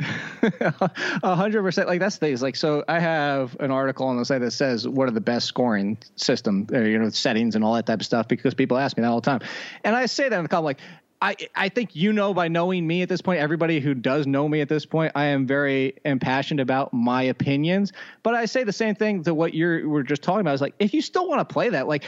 A hundred percent. Like that's things. Like so, I have an article on the site that says what are the best scoring system, uh, you know, settings and all that type of stuff because people ask me that all the time, and I say that in the column like. I, I think you know by knowing me at this point, everybody who does know me at this point, I am very impassioned about my opinions. But I say the same thing to what you were just talking about. Is like if you still want to play that, like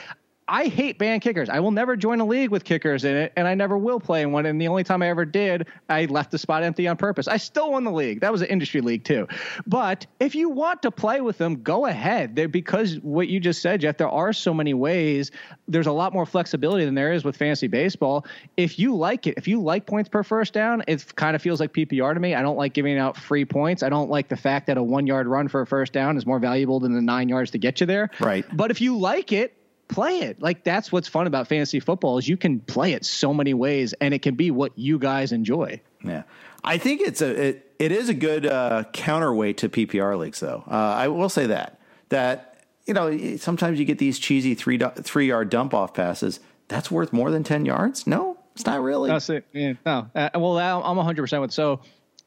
I hate banned kickers. I will never join a league with kickers in it, and I never will play in one. And the only time I ever did, I left the spot empty on purpose. I still won the league. That was an industry league too. But if you want to play with them, go ahead. Because what you just said, Jeff, there are so many ways. There's a lot more flexibility than there is with fantasy baseball. If you like it, if you like points per first down, it kind of feels like PPR to me. I don't like giving out free points. I don't like the fact that a one yard run for a first down is more valuable than the nine yards to get you there. Right. But if you like it, play it. Like that's what's fun about fantasy football is you can play it so many ways and it can be what you guys enjoy. Yeah. I think it's a it, it is a good uh, counterweight to PPR leagues though. Uh, I will say that that you know sometimes you get these cheesy three three yard dump off passes. That's worth more than ten yards. No, it's not really. That's it. Yeah, no. Uh, well, I'm 100 percent with so.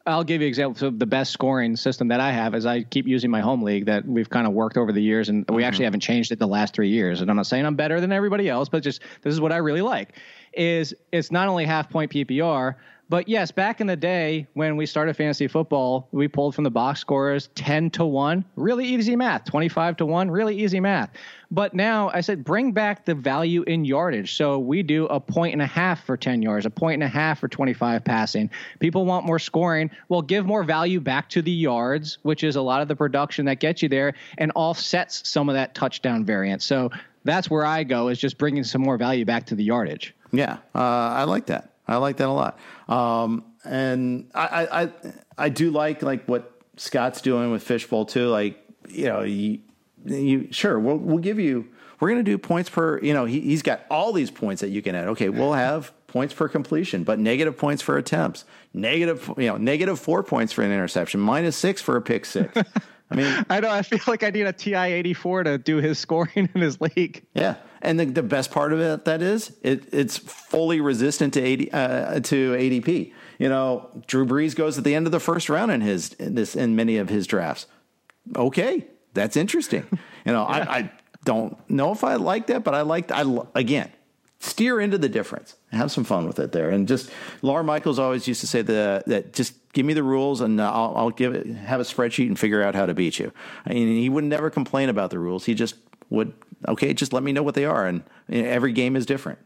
I'll give you examples of the best scoring system that I have as I keep using my home league that we've kind of worked over the years and we mm-hmm. actually haven't changed it the last three years. And I'm not saying I'm better than everybody else, but just this is what I really like is it's not only half point PPR, but yes, back in the day when we started fantasy football, we pulled from the box scores 10 to 1, really easy math, 25 to 1, really easy math. But now I said bring back the value in yardage. So we do a point and a half for 10 yards, a point and a half for 25 passing. People want more scoring. Well, give more value back to the yards, which is a lot of the production that gets you there and offsets some of that touchdown variance. So that's where I go is just bringing some more value back to the yardage. Yeah, uh, I like that. I like that a lot. Um, and I, I, I do like like what Scott's doing with Fishbowl too. Like, you know, you, you sure we'll we'll give you. We're going to do points per. You know, he, he's got all these points that you can add. Okay, we'll have points per completion, but negative points for attempts, negative, you know, negative four points for an interception, minus six for a pick six. I mean, I know. I feel like I need a TI eighty four to do his scoring in his league. Yeah, and the, the best part of it that is it, it's fully resistant to 80, uh, to ADP. You know, Drew Brees goes at the end of the first round in his in this in many of his drafts. Okay, that's interesting. You know, I, I don't know if I like that, but I like I again steer into the difference. Have some fun with it there, and just Lawr Michaels always used to say that that just give me the rules and I'll, I'll give it have a spreadsheet and figure out how to beat you. I mean, he would never complain about the rules. He just would okay, just let me know what they are, and every game is different.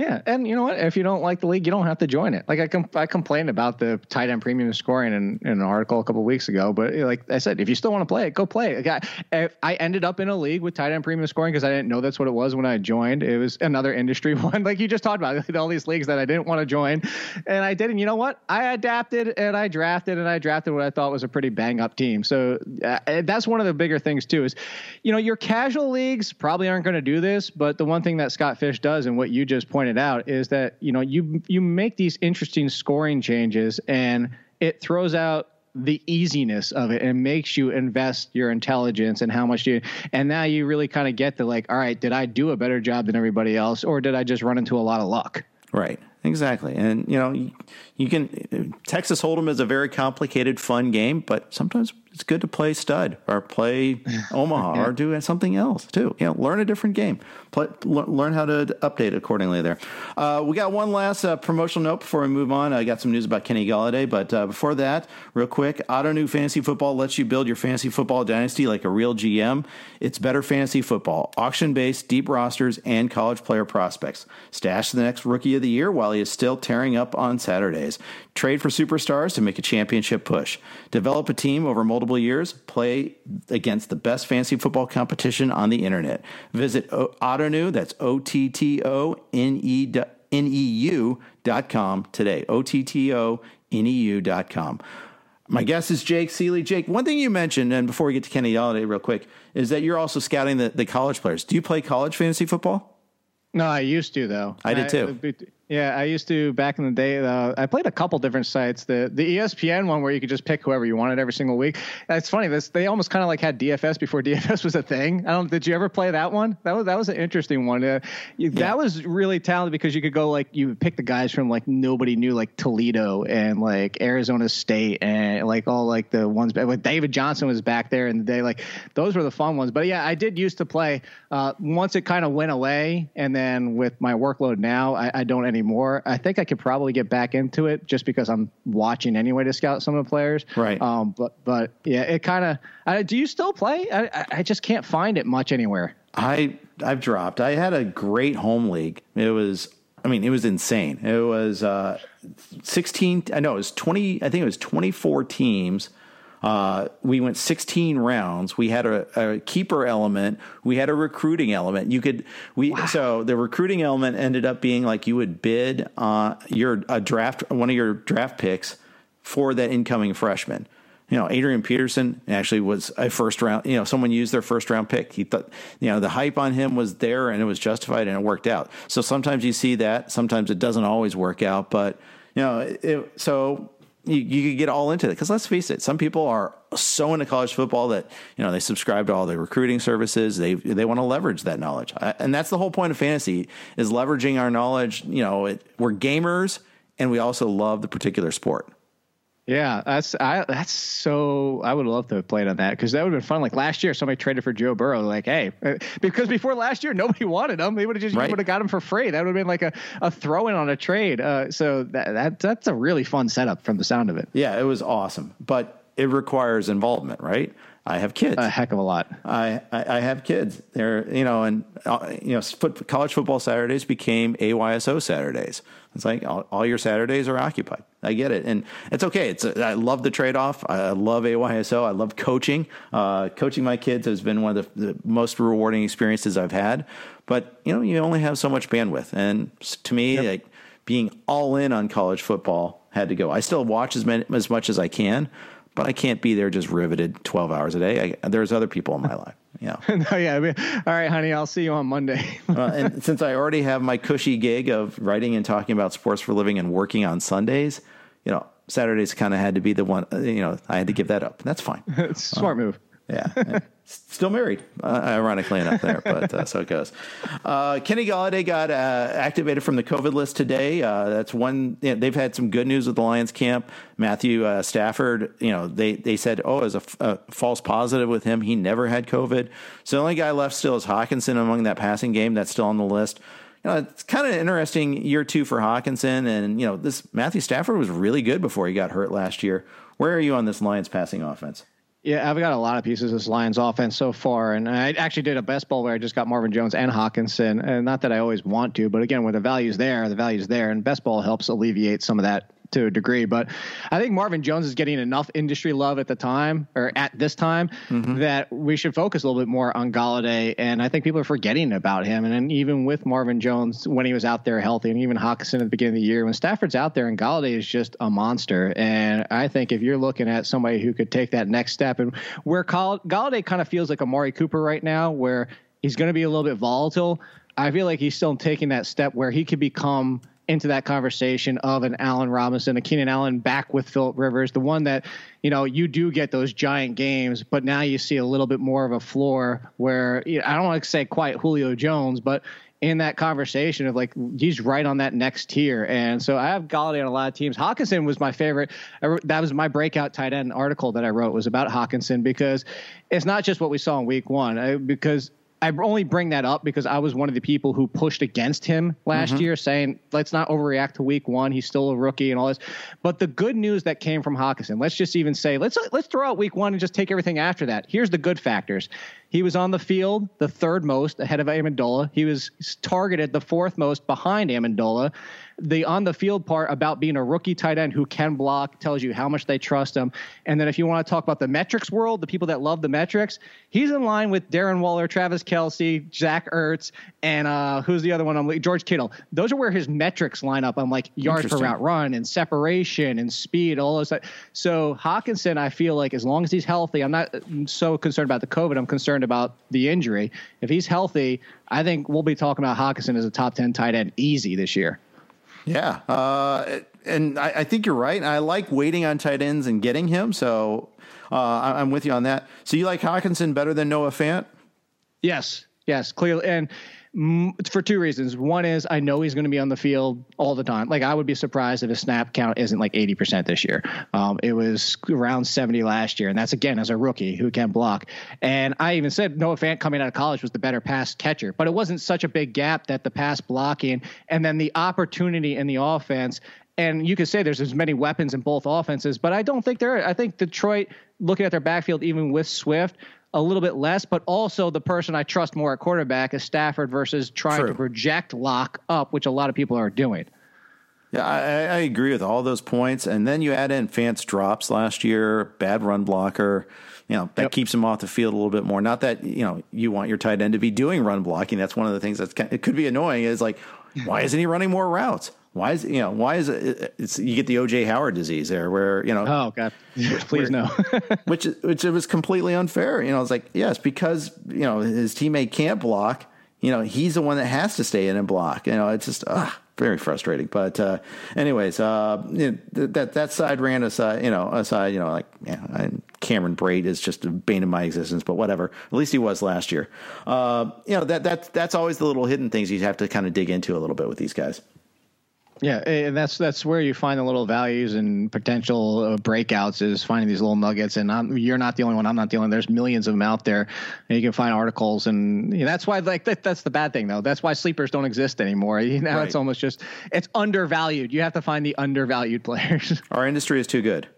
Yeah, and you know what? If you don't like the league, you don't have to join it. Like I, com- I complained about the tight end premium scoring in, in an article a couple weeks ago, but eh, like I said, if you still want to play it, go play it. Like I, eh, I ended up in a league with tight end premium scoring because I didn't know that's what it was when I joined. It was another industry one, like you just talked about, all these leagues that I didn't want to join, and I did. And you know what? I adapted and I drafted and I drafted what I thought was a pretty bang up team. So uh, that's one of the bigger things too. Is you know your casual leagues probably aren't going to do this, but the one thing that Scott Fish does and what you just pointed pointed out is that you know you you make these interesting scoring changes and it throws out the easiness of it and makes you invest your intelligence and how much you and now you really kind of get the like all right did i do a better job than everybody else or did i just run into a lot of luck? Right exactly and you know you, you can texas hold'em is a very complicated fun game but sometimes it's good to play stud or play Omaha yeah. or do something else too. You know, learn a different game. Play, learn how to update accordingly. There, uh, we got one last uh, promotional note before we move on. I got some news about Kenny Golladay, but uh, before that, real quick, Ottoneu Fantasy Football lets you build your fantasy football dynasty like a real GM. It's better fantasy football, auction based, deep rosters, and college player prospects. Stash the next rookie of the year while he is still tearing up on Saturdays. Trade for superstars to make a championship push. Develop a team over multiple years. Play against the best fantasy football competition on the internet. Visit Ottoneu, that's O T T O N E N E U dot com today. O T T O N E U dot com. My guest is Jake Ciely. Jake, one thing you mentioned, and before we get to Kenny Golladay real quick, is that you're also scouting the, the college players. Do you play college fantasy football? No, I used to though. I did too. I, yeah, I used to back in the day. Uh, I played a couple different sites. The the ESPN one where you could just pick whoever you wanted every single week. That's funny. This they almost kind of like had DFS before DFS was a thing. I don't. Did you ever play that one? That was that was an interesting one. Uh, you, yeah. That was really talented because you could go like you pick the guys from like nobody knew like Toledo and like Arizona State and like all like the ones. Like David Johnson was back there in the day. Like those were the fun ones. But yeah, I did used to play. Uh, once it kind of went away, and then with my workload now, I, I don't anymore anymore. I think I could probably get back into it just because I'm watching anyway to scout some of the players. Right. Um, but but yeah, it kind of. Do you still play? I I just can't find it much anywhere. I I've dropped. I had a great home league. It was. I mean, it was insane. It was uh, 16. I know it was 20. I think it was 24 teams uh, we went 16 rounds. We had a, a, keeper element. We had a recruiting element. You could we wow. so the recruiting element ended up being like you would bid uh, your a draft one of your draft picks for that incoming freshman. You know, Adrian Peterson actually was a first round. You know, someone used their first round pick. He thought, you know, the hype on him was there and it was justified and it worked out. So sometimes you see that. Sometimes it doesn't always work out. But you know, it, so you, you could get all into it because let's face it, some people are so into college football that you know they subscribe to all the recruiting services. They they want to leverage that knowledge, and that's the whole point of fantasy is leveraging our knowledge. You know, it, we're gamers, and we also love the particular sport. Yeah, that's I that's so I would love to have played on that because that would have been fun. Like last year, somebody traded for Joe Burrow. Like, hey, uh, because before last year, nobody wanted him. They would have just right. would have got him for free. That would have been like a, a throw in on a trade. Uh, so that, that that's a really fun setup from the sound of it. Yeah, it was awesome, but it requires involvement, right? I have kids. A heck of a lot. I, I, I have kids. They're you know, and uh, you know, foot, college football Saturdays became AYSO Saturdays. It's like all, all, your Saturdays are occupied. I get it, and it's okay. It's I love the trade off. I love AYSO. I love coaching. Uh, coaching my kids has been one of the, the most rewarding experiences I've had. But you know, you only have so much bandwidth, and to me, yep. like being all in on college football had to go. I still watch as many, as much as I can, but I can't be there just riveted 12 hours a day. I, there's other people in my life. Yeah. no, yeah. I mean, all right, honey, I'll see you on Monday. uh, and since I already have my cushy gig of writing and talking about sports for a living and working on Sundays, you know, Saturdays kind of had to be the one, you know, I had to give that up. That's fine. it's smart uh, move. Yeah. Still married, uh, ironically enough, there, but uh, so it goes. Uh, Kenny Golladay got uh, activated from the COVID list today. Uh, that's one. You know, they've had some good news with the Lions camp. Matthew uh, Stafford, you know, they they said, oh, as a, a, false positive with him, he never had COVID. So the only guy left still is Hockenson among that passing game. That's still on the list. You know, it's kind of interesting year two for Hockenson, and you know, this Matthew Stafford was really good before he got hurt last year. Where are you on this Lions passing offense? Yeah, I've got a lot of pieces of this Lions offense so far, and I actually did a best ball where I just got Marvin Jones and Hockenson, and not that I always want to, but again, when the value's there, the value's there, and best ball helps alleviate some of that to a degree. But I think Marvin Jones is getting enough industry love at the time or at this time mm-hmm. that we should focus a little bit more on Golladay. And I think people are forgetting about him. And then even with Marvin Jones when he was out there healthy, and even Hockenson at the beginning of the year, when Stafford's out there and Golladay is just a monster. And I think if you're looking at somebody who could take that next step, and where Golladay kind of feels like Amari Cooper right now, where he's going to be a little bit volatile. I feel like he's still taking that step where he could become into that conversation of an Allen Robinson, a Keenan Allen back with Philip Rivers, the one that, you know, you do get those giant games, but now you see a little bit more of a floor where you know, I don't want to say quite Julio Jones, but in that conversation of like he's right on that next tier. And so I have Golladay on a lot of teams. Hockenson was my favorite. That was my breakout tight end article that I wrote was about Hockenson because it's not just what we saw in week one. Uh, because I only bring that up because I was one of the people who pushed against him last mm-hmm. year, saying let's not overreact to week one. He's still a rookie and all this. But the good news that came from Hockenson, let's just even say let's let's throw out week one and just take everything after that. Here's the good factors. He was on the field the third most ahead of Amendola. He was targeted the fourth most behind Amendola the on the field part about being a rookie tight end who can block tells you how much they trust him. And then if you want to talk about the metrics world, the people that love the metrics, he's in line with Darren Waller, Travis Kelce, Zach Ertz, and uh, who's the other one? I'm like George Kittle. Those are where his metrics line up. I'm like yards per route run and separation and speed, all those. So Hockenson, I feel like as long as he's healthy, I'm not so concerned about the COVID. I'm concerned about the injury. If he's healthy, I think we'll be talking about Hockenson as a top ten tight end easy this year. Yeah, uh, and I, I, think you're right. I like waiting on tight ends and getting him. So uh, I'm with you on that. So you like Hockenson better than Noah Fant? Yes, yes, clearly. And for two reasons. One is I know he's going to be on the field all the time. Like I would be surprised if his snap count isn't like 80% this year. Um, it was around 70 last year, and that's again as a rookie who can block. And I even said Noah Fant coming out of college was the better pass catcher, but it wasn't such a big gap that the pass blocking and then the opportunity in the offense. And you could say there's as many weapons in both offenses, but I don't think there. I think Detroit, looking at their backfield, even with Swift, a little bit less, but also the person I trust more at quarterback is Stafford versus trying True. to project lock up, which a lot of people are doing. Yeah, I, I, agree with all those points. And then you add in Fant's drops last year, bad run blocker. You know, that yep. keeps him off the field a little bit more. Not that, you know, you want your tight end to be doing run blocking. That's one of the things that's it could be annoying is like, why isn't he running more routes? Why is you know why is it? It's you get the OJ Howard disease there, where you know. Oh God, please where, no. which which it was completely unfair. You know, it's like yes, because you know his teammate can't block. You know, he's the one that has to stay in and block. You know, it's just uh, very frustrating. But uh, anyways, uh, you know, that that side ran aside. You know, aside. You know, like yeah, I, Cameron Brate is just a bane of my existence. But whatever. At least he was last year. Uh, you know that that that's always the little hidden things you have to kind of dig into a little bit with these guys. Yeah, and that's that's where you find the little values and potential uh, breakouts is finding these little nuggets. And I'm, you're not the only one. I'm not the only. There's millions of them out there, and you can find articles. And you know, that's why like that, that's the bad thing though. That's why sleepers don't exist anymore. You know, right. it's almost just it's undervalued. You have to find the undervalued players. Our industry is too good.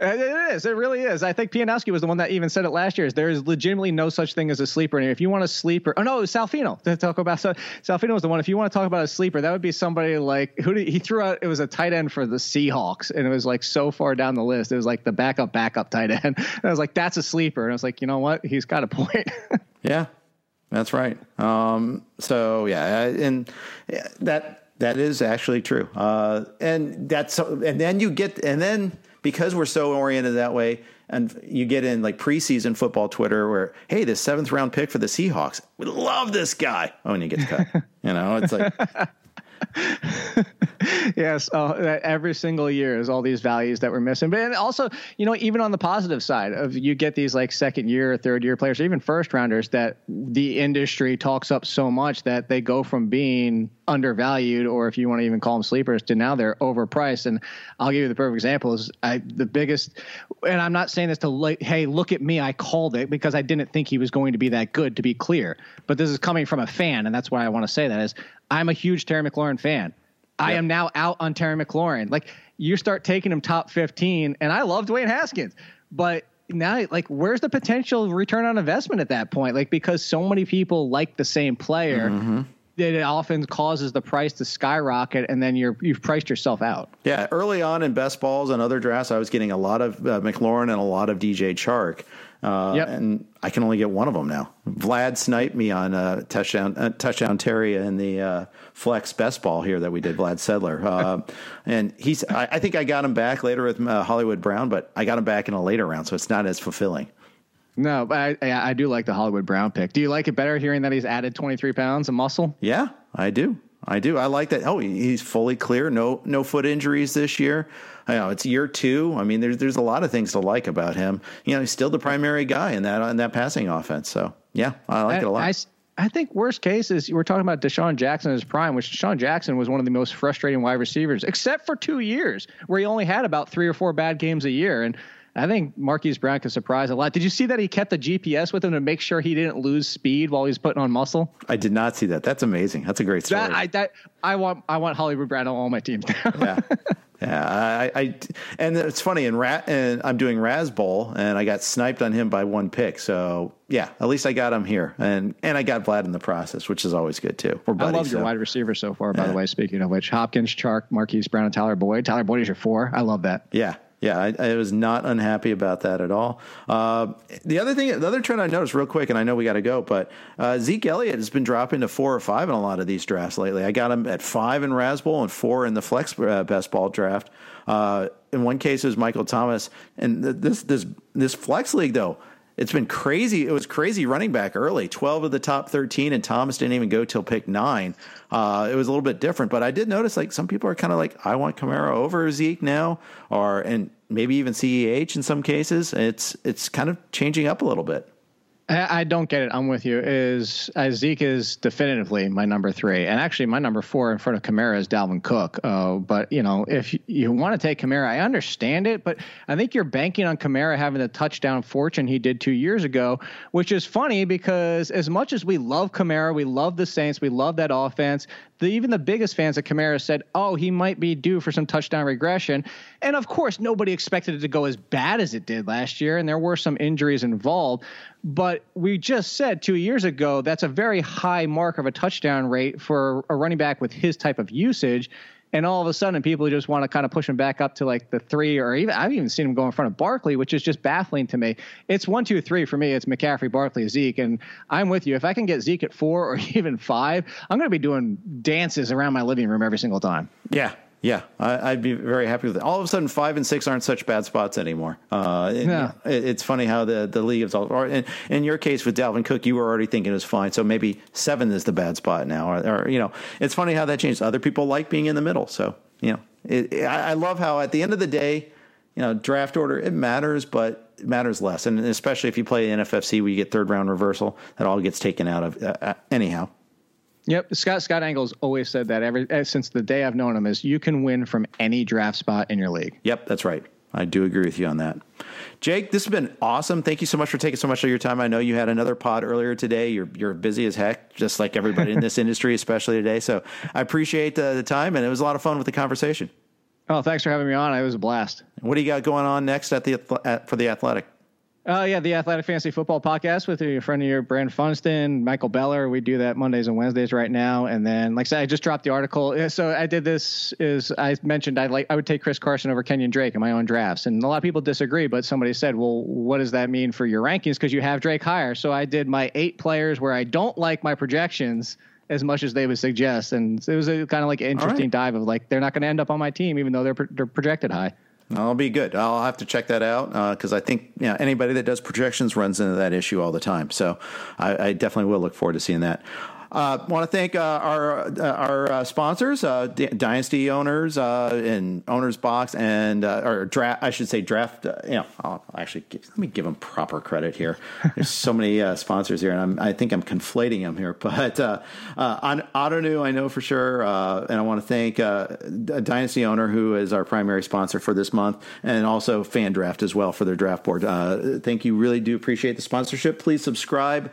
It is. It really is. I think Pianowski was the one that even said it last year. Is there is legitimately no such thing as a sleeper. And if you want a sleeper, oh no, it was Salfino to talk about. So Salfino was the one. If you want to talk about a sleeper, that would be somebody like who did, he threw out. It was a tight end for the Seahawks, and it was like so far down the list. It was like the backup, backup tight end. And I was like, that's a sleeper. And I was like, you know what? He's got a point. yeah, that's right. Um, so yeah, and that that is actually true. Uh, and that's and then you get and then because we're so oriented that way, and you get in like preseason football Twitter where, hey, this seventh round pick for the Seahawks, we love this guy. Oh, and he gets cut. you know, it's like yes, uh, every single year is all these values that we're missing. But and also, you know, even on the positive side of you get these like second year, third year players, or even first rounders that the industry talks up so much that they go from being undervalued, or if you want to even call them sleepers, to now they're overpriced. And I'll give you the perfect example is I, the biggest, and I'm not saying this to like, hey, look at me, I called it because I didn't think he was going to be that good. To be clear, but this is coming from a fan, and that's why I want to say that is I'm a huge Terry McLaurin fan. I am now out on Terry McLaurin. Like you start taking him top 15, and I love Dwayne Haskins, but now like where's the potential return on investment at that point? Like because so many people like the same player. Mm-hmm. That it often causes the price to skyrocket, and then you're you've priced yourself out. Yeah, early on in best balls and other drafts, I was getting a lot of uh, McLaurin and a lot of DJ Chark. Uh, yep. And I can only get one of them now. Vlad sniped me on a touchdown, uh, touchdown Terry in the uh, flex best ball here that we did, Vlad Sedler. Uh, and he's, I, I, think I got him back later with uh, Hollywood Brown, but I got him back in a later round, so it's not as fulfilling. No, but I, I do like the Hollywood Brown pick. Do you like it better hearing that he's added 23 pounds of muscle? Yeah, I do. I do. I like that. Oh, he's fully clear. No, no foot injuries this year. I know it's year two. I mean, there's there's a lot of things to like about him. You know, he's still the primary guy in that in that passing offense. So yeah, I like I, it a lot. I, I think worst case is we're talking about DeSean Jackson in his prime, which DeSean Jackson was one of the most frustrating wide receivers, except for two years where he only had about three or four bad games a year. And I think Marquise Brown can surprise a lot. Did you see that he kept the GPS with him to make sure he didn't lose speed while he was putting on muscle? I did not see that. That's amazing. That's a great story. That, I, that, I want I want Hollywood Brown on all my teams now. yeah. Yeah, I, I, and it's funny. And rat, and I'm doing Razzball, and I got sniped on him by one pick. So yeah, at least I got him here, and and I got Vlad in the process, which is always good too. We're buddies, I love so. your wide receiver so far. By yeah. the way, speaking of which, Hopkins, Chark, Marquise Brown, and Tyler Boyd. Tyler Boyd is your four. I love that. Yeah, yeah, I, I, was not unhappy about that at all. Uh, the other thing, the other trend I noticed real quick, and I know we got to go, but uh, Zeke Elliott has been dropping to four or five in a lot of these drafts lately. I got him at five in Razzball and four in the Flex uh, Best Ball draft. Uh, in one case, it was Michael Thomas, and this this this Flex League though it's been crazy. It was crazy running back early. Twelve of the top thirteen, and Thomas didn't even go till pick nine. Uh, it was a little bit different, but I did notice like some people are kind of like, I want Kamara over Zeke now, or and maybe even CEH in some cases. It's it's kind of changing up a little bit. I don't get it. I'm with you. Is uh, Zeke is definitively my number three, and actually my number four in front of Kamara is Dalvin Cook. Uh, but you know, if you want to take Kamara, I understand it, but I think you're banking on Kamara having the touchdown fortune he did two years ago, which is funny because as much as we love Kamara, we love the Saints, we love that offense. The, even the biggest fans of Kamara said, "Oh, he might be due for some touchdown regression," and of course, nobody expected it to go as bad as it did last year, and there were some injuries involved. But we just said two years ago that's a very high mark of a touchdown rate for a running back with his type of usage. And all of a sudden, people just want to kind of push him back up to like the three, or even I've even seen him go in front of Barkley, which is just baffling to me. It's one, two, three for me. It's McCaffrey, Barkley, Zeke, and I'm with you. If I can get Zeke at four or even five, I'm going to be doing dances around my living room every single time. Yeah, yeah, I, would be very happy with it. All of a sudden, five and six aren't such bad spots anymore. Uh, yeah. It, it's funny how the, the league is all. Or in, in, your case with Dalvin Cook, you were already thinking it was fine. So maybe seven is the bad spot now. Or, or you know, it's funny how that changes. Other people like being in the middle. So, you know, it, it, I love how at the end of the day, you know, draft order, it matters, but it matters less. And especially if you play NFFC where you get third round reversal, that all gets taken out of uh, uh anyhow. Yep, Scott Scott Engels always said that ever eh, since the day I've known him is you can win from any draft spot in your league. Yep, that's right. I do agree with you on that. Jake, this has been awesome. Thank you so much for taking so much of your time. I know you had another pod earlier today. You're you're busy as heck, just like everybody in this industry, especially today. So I appreciate the, the time, and it was a lot of fun with the conversation. Oh, thanks for having me on. It was a blast. What do you got going on next at the at, for the Athletic? Uh, yeah, the Athletic Fantasy Football Podcast with your friend of your Brand Funston, Michael Beller. We do that Mondays and Wednesdays right now. And then, like I said, I just dropped the article. So I did this. Is I mentioned I like I would take Chris Carson over Kenyon Drake in my own drafts, and a lot of people disagree. But somebody said, well, what does that mean for your rankings? Because you have Drake higher. So I did my eight players where I don't like my projections as much as they would suggest, and it was a kind of like an interesting right. dive of like they're not going to end up on my team even though they're, they're projected high. I'll be good. I'll have to check that out because uh, I think you know, anybody that does projections runs into that issue all the time. So I, I, definitely will look forward to seeing that. Uh, Want to thank uh, our uh, our uh, sponsors, uh, D- Dynasty owners, uh, and Owners Box, and or draft. I should say draft. You know, I'll actually give, let me give them proper credit here. There's so many sponsors here, and I'm, I think I'm conflating them here. But on Ottoneu, I know for sure, and I want to thank Dynasty owner who is our primary sponsor for this month, and also FanDraft as well for their draft board. Thank you, really do appreciate the sponsorship. Please subscribe